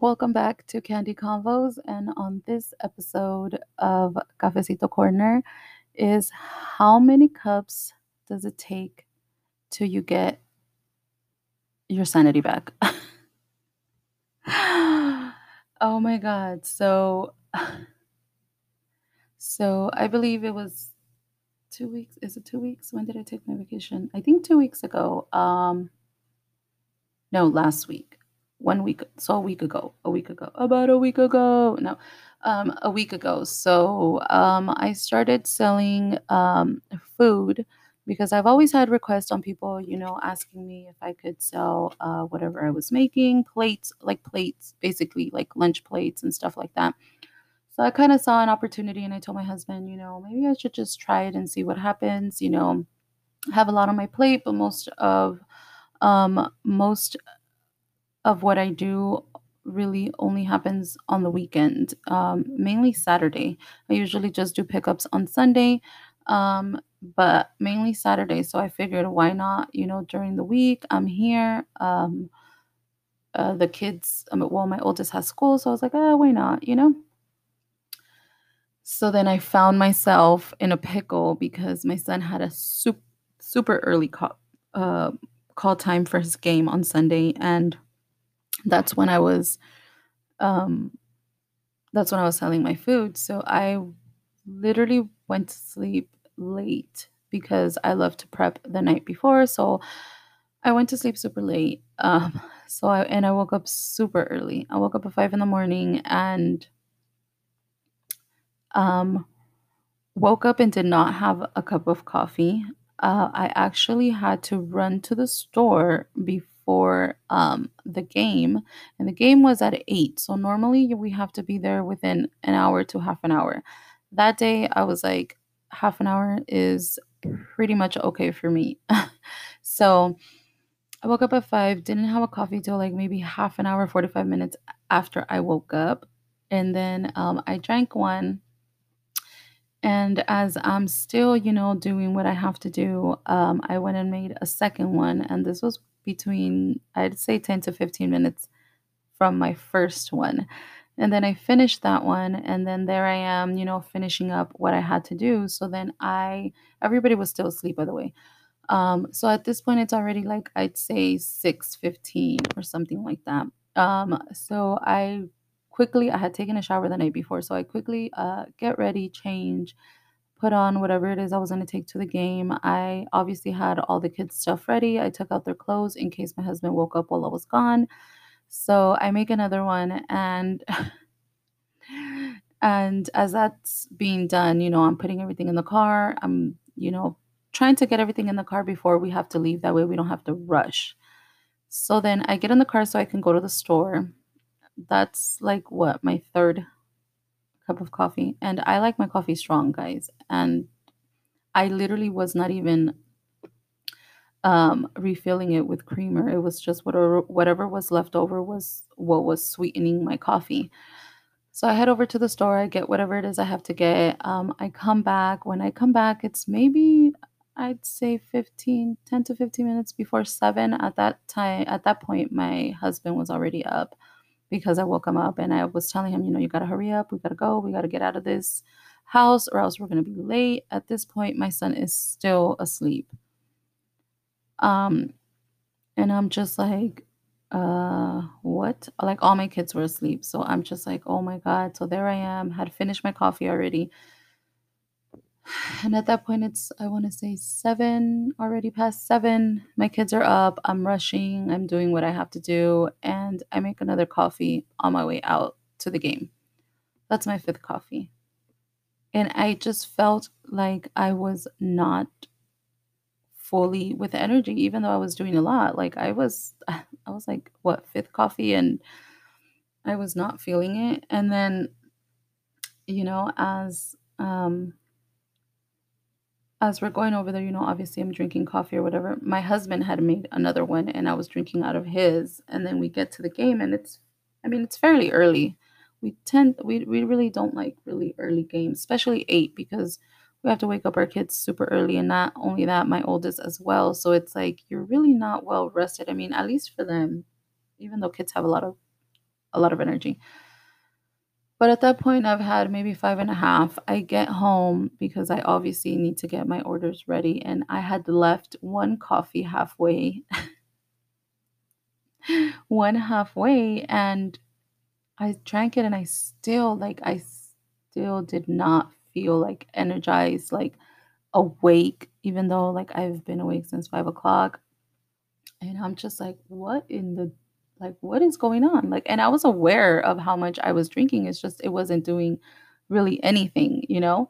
Welcome back to Candy Convos. And on this episode of Cafecito Corner is how many cups does it take till you get your sanity back? oh my god. So so I believe it was 2 weeks. Is it 2 weeks? When did I take my vacation? I think 2 weeks ago. Um no, last week one week so a week ago a week ago about a week ago no um a week ago. So um i started selling um food because i've always had requests on people you know asking me if i could sell uh whatever i was making plates like plates basically like lunch plates and stuff like that. So i kind of saw an opportunity and i told my husband you know maybe i should just try it and see what happens you know I have a lot on my plate but most of um most of what I do really only happens on the weekend, um, mainly Saturday. I usually just do pickups on Sunday, um, but mainly Saturday. So I figured, why not? You know, during the week, I'm here. Um, uh, the kids, um, well, my oldest has school, so I was like, oh, why not? You know. So then I found myself in a pickle because my son had a super super early call, uh, call time for his game on Sunday, and that's when I was um that's when I was selling my food. So I literally went to sleep late because I love to prep the night before. So I went to sleep super late. Um so I and I woke up super early. I woke up at five in the morning and um woke up and did not have a cup of coffee. Uh, I actually had to run to the store before for um, the game, and the game was at 8. So normally we have to be there within an hour to half an hour. That day, I was like, half an hour is pretty much okay for me. so I woke up at 5, didn't have a coffee till like maybe half an hour, 45 minutes after I woke up. And then um, I drank one. And as I'm still, you know, doing what I have to do, um, I went and made a second one. And this was between, I'd say 10 to 15 minutes from my first one. And then I finished that one. And then there I am, you know, finishing up what I had to do. So then I, everybody was still asleep, by the way. Um, so at this point, it's already like, I'd say 6.15 or something like that. Um, so I quickly, I had taken a shower the night before. So I quickly uh, get ready, change, put on whatever it is I was going to take to the game. I obviously had all the kids' stuff ready. I took out their clothes in case my husband woke up while I was gone. So I make another one and and as that's being done, you know, I'm putting everything in the car. I'm, you know, trying to get everything in the car before we have to leave that way we don't have to rush. So then I get in the car so I can go to the store. That's like what my third cup of coffee. And I like my coffee strong, guys. And I literally was not even um, refilling it with creamer. It was just whatever whatever was left over was what was sweetening my coffee. So I head over to the store. I get whatever it is I have to get. Um, I come back. When I come back, it's maybe I'd say 15, 10 to 15 minutes before seven. At that time, at that point, my husband was already up because I woke him up and I was telling him, you know, you got to hurry up. We got to go. We got to get out of this house or else we're going to be late. At this point, my son is still asleep. Um, and I'm just like, uh, what? Like all my kids were asleep. So I'm just like, oh my God. So there I am, had finished my coffee already and at that point it's i want to say seven already past seven. My kids are up. I'm rushing. I'm doing what i have to do. And i make another coffee on my way out to the game. That's my fifth coffee. And i just felt like i was not fully with energy even though i was doing a lot. Like i was i was like what fifth coffee? And i was not feeling it. And then you know as um as we're going over there, you know, obviously I'm drinking coffee or whatever. My husband had made another one and I was drinking out of his. And then we get to the game and it's, I mean, it's fairly early. We tend, we, we really don't like really early games, especially eight, because we have to wake up our kids super early. And not only that, my oldest as well. So it's like, you're really not well rested. I mean, at least for them, even though kids have a lot of a lot of energy. But at that point, I've had maybe five and a half. I get home because I obviously need to get my orders ready, and I had left one coffee halfway, one halfway, and I drank it, and I still like I still did not feel like energized, like awake, even though like I've been awake since five o'clock. And I'm just like, what in the like what is going on? Like and I was aware of how much I was drinking. It's just it wasn't doing really anything, you know?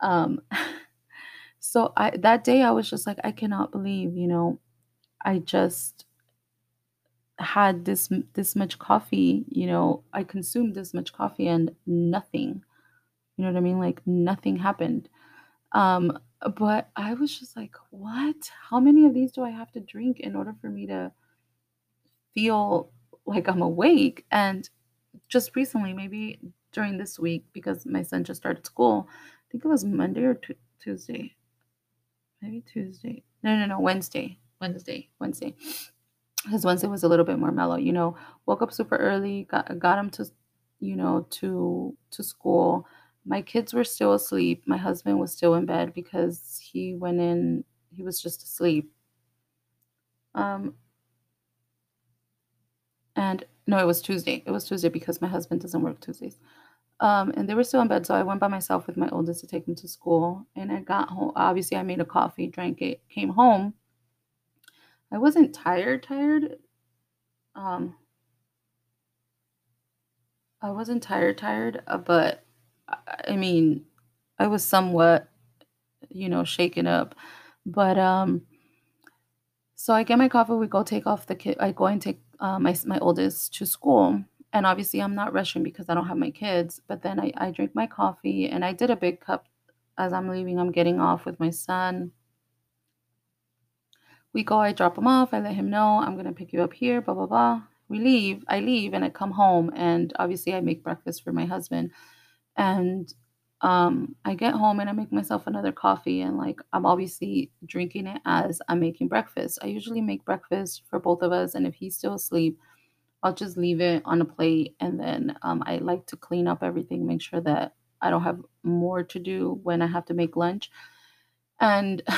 Um so I that day I was just like, I cannot believe, you know, I just had this this much coffee, you know, I consumed this much coffee and nothing. You know what I mean? Like nothing happened. Um but I was just like, what? How many of these do I have to drink in order for me to feel like I'm awake. And just recently, maybe during this week, because my son just started school, I think it was Monday or Tu Tuesday. Maybe Tuesday. No, no, no, Wednesday. Wednesday. Wednesday. Because Wednesday was a little bit more mellow. You know, woke up super early, got got him to, you know, to to school. My kids were still asleep. My husband was still in bed because he went in. He was just asleep. Um, and no, it was Tuesday. It was Tuesday because my husband doesn't work Tuesdays. Um, and they were still in bed, so I went by myself with my oldest to take him to school. And I got home. Obviously, I made a coffee, drank it, came home. I wasn't tired, tired. Um, I wasn't tired, tired, uh, but I I mean, I was somewhat, you know, shaken up. But um, So I get my coffee, we go take off the kid I go and take, uh, my my oldest to school, and obviously I'm not rushing because I don't have my kids, but then I I drink my coffee, and I did a big cup as I'm leaving, I'm getting off with my son. We go, I drop him off, I let him know, "I'm gonna pick you up here, blah, blah, blah." We leave, I leave, and I come home, and obviously I make breakfast for my husband, and, um, I get home and I make myself another coffee, and, like, I'm obviously drinking it as I'm making breakfast. I usually make breakfast for both of us, and if he's still asleep, I'll just leave it on a plate, and then, um, I like to clean up everything, make sure that I don't have more to do when I have to make lunch, and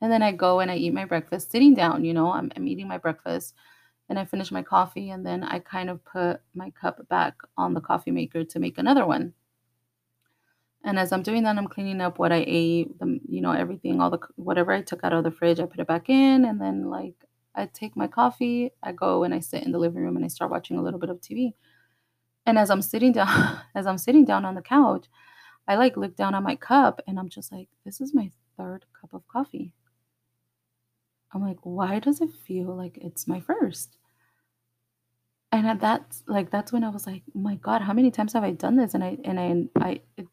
and then I go and I eat my breakfast sitting down, you know, I'm I'm eating my breakfast, and I finish my coffee, and then I kind of put my cup back on the coffee maker to make another one. And as I'm doing that, I'm cleaning up what I ate, the, you know, everything, all the whatever I took out of the fridge, I put it back in, and then like I take my coffee, I go and I sit in the living room and I start watching a little bit of TV. And as I'm sitting down, as I'm sitting down on the couch, I like look down at my cup and I'm just like, this is my third cup of coffee. I'm like, why does it feel like it's my first? And at that's like that's when I was like, "My god, how many times have I done this?" And I and I I it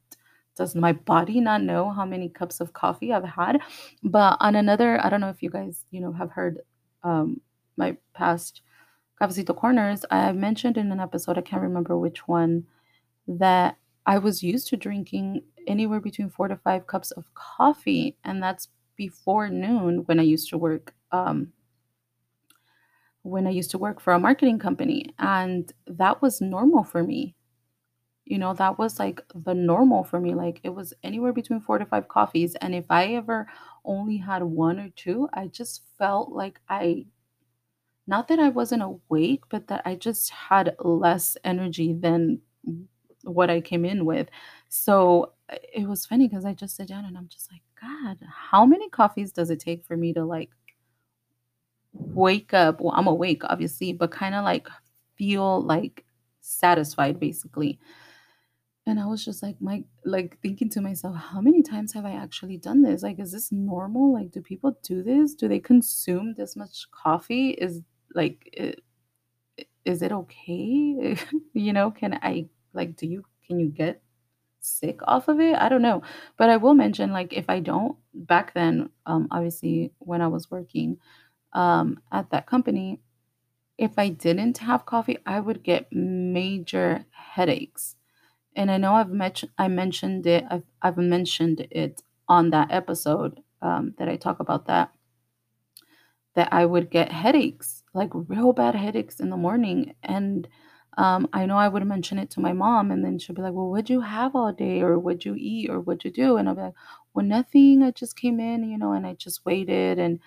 does my body not know how many cups of coffee I've had? But on another, I don't know if you guys, you know, have heard um my past Cafecito Corners, I mentioned in an episode, I can't remember which one, that I was used to drinking anywhere between 4 to 5 cups of coffee, and that's before noon when I used to work um when I used to work for a marketing company, and that was normal for me. You know, that was like the normal for me. Like it was anywhere between 4 to 5 coffees, and if I ever only had 1 or 2, I just felt like I not that I wasn't awake, but that I just had less energy than what I came in with. So it was funny because I just sit down and I'm just like, God, how many coffees does it take for me to like wake up? Well, I'm awake, obviously, but kind of like feel like satisfied basically. And I was just like, my, like thinking to myself, how many times have I actually done this? Like, is this normal? Like, do people do this? Do they consume this much coffee? Is like, i- is it okay? you know, can I, like, do you, can you get sick off of it? I don't know. But I will mention, like, if I don't, back then, um, obviously, when I was working um, at that company, if I didn't have coffee, I would get major headaches. And I know I've mentioned I mentioned it. I've I've mentioned it on that episode um, that I talk about that that I would get headaches, like real bad headaches in the morning, and um, I know I would mention it to my mom, and then she'd be like, "Well, what'd you have all day, or what'd you eat, or what'd you do?" And I'll be like, "Well, nothing. I just came in, you know, and I just waited, and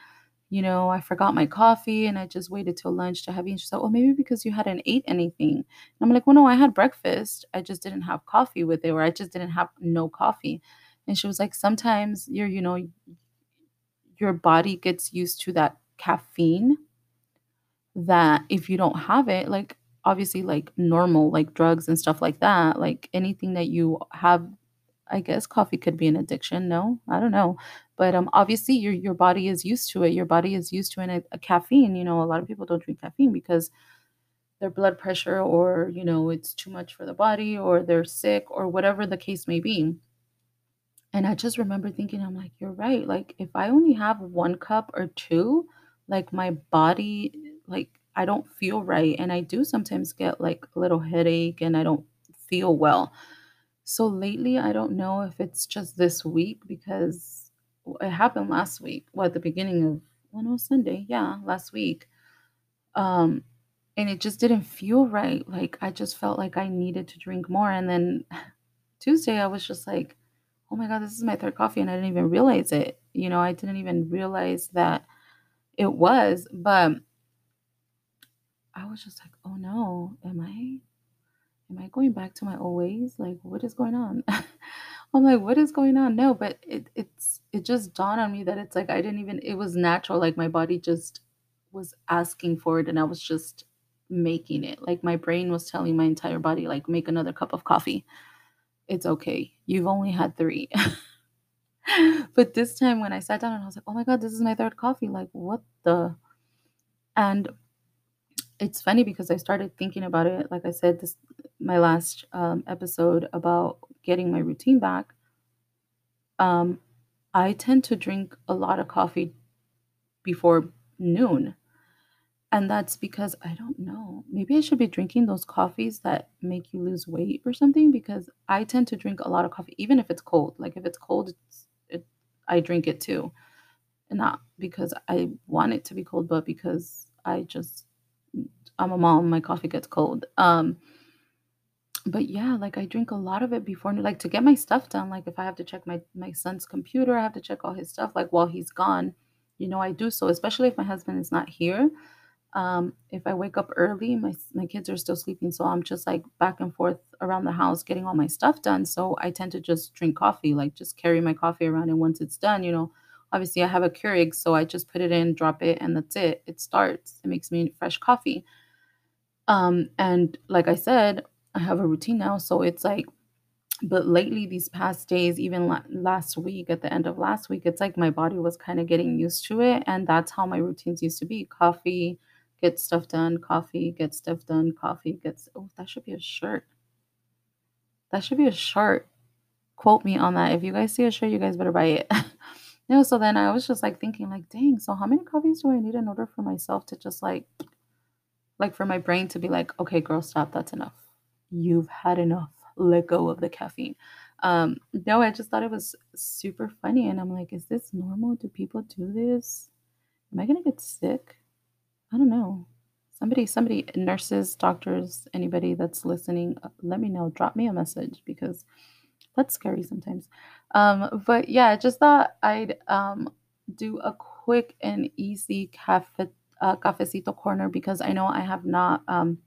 you know, I forgot my coffee, and I just waited till lunch to have it." And she's like, "Oh, maybe because you hadn't ate anything." And I'm like, "Well, no, I had breakfast. I just didn't have coffee with it, or I just didn't have no coffee." And she was like, "Sometimes you're, you know, your body gets used to that caffeine that if you don't have it, like obviously like normal like drugs and stuff like that, like anything that you have, I guess coffee could be an addiction. No, I don't know. But um obviously your your body is used to it. Your body is used to a, a caffeine. You know, a lot of people don't drink caffeine because their blood pressure or, you know, it's too much for the body or they're sick or whatever the case may be. And I just remember thinking, I'm like, you're right. Like, if I only have one cup or two, like my body, like, I don't feel right. And I do sometimes get like a little headache and I don't feel well. So lately, I don't know if it's just this week because it happened last week. Well, at the beginning of, well, no, Sunday. Yeah, last week. Um, and it just didn't feel right. Like, I just felt like I needed to drink more. And then Tuesday, I was just like, oh my God, this is my third coffee. And I didn't even realize it. You know, I didn't even realize that it was. But I was just like, oh no, am I am I going back to my old ways? Like, what is going on? I'm like, what is going on? No, but it it's it just dawned on me that it's like I didn't even it was natural. Like my body just was asking for it and I was just making it. Like my brain was telling my entire body, like, make another cup of coffee. It's okay. You've only had three. but this time when I sat down and I was like, oh my God, this is my third coffee. Like, what the? And it's funny because I started thinking about it. Like I said, this my last um, episode about getting my routine back. Um, I tend to drink a lot of coffee before noon. And that's because I don't know. Maybe I should be drinking those coffees that make you lose weight or something because I tend to drink a lot of coffee, even if it's cold. Like if it's cold, it's, it, I drink it too. And not because I want it to be cold, but because I just I'm a mom, my coffee gets cold. Um, but yeah, like I drink a lot of it before, like to get my stuff done. Like if I have to check my my son's computer, I have to check all his stuff. Like while he's gone, you know, I do so. Especially if my husband is not here. Um, if I wake up early, my my kids are still sleeping, so I'm just like back and forth around the house getting all my stuff done. So I tend to just drink coffee, like just carry my coffee around, and once it's done, you know, obviously I have a Keurig, so I just put it in, drop it, and that's it. It starts. It makes me fresh coffee. Um, and like I said, I have a routine now, so it's like but lately these past days, even la- last week at the end of last week, it's like my body was kind of getting used to it and that's how my routines used to be. Coffee, get stuff done, coffee, get stuff done, coffee, gets Oh, that should be a shirt. That should be a shirt. Quote me on that. If you guys see a shirt, you guys better buy it. no, so then I was just like thinking like, dang, so how many coffees do I need in order for myself to just like like for my brain to be like, okay, girl, stop, that's enough. You've had enough. Let go of the caffeine. Um, no, I just thought it was super funny. And I'm like, is this normal? Do people do this? Am I gonna get sick? I don't know. Somebody, somebody, nurses, doctors, anybody that's listening, uh, let me know. Drop me a message because that's scary sometimes. Um, but yeah, I just thought I'd um do a quick and easy cafe uh, cafecito corner because I know I have not um,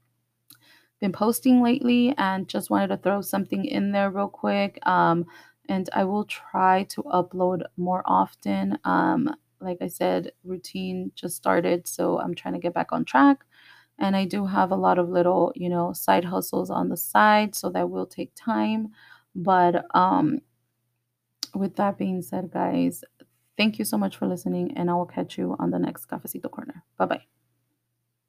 been posting lately and just wanted to throw something in there real quick. Um, and I will try to upload more often. Um, like I said, routine just started, so I'm trying to get back on track. And I do have a lot of little, you know, side hustles on the side, so that will take time. But um, with that being said, guys, Thank you so much for listening, and I will catch you on the next Cafecito Corner. Bye bye.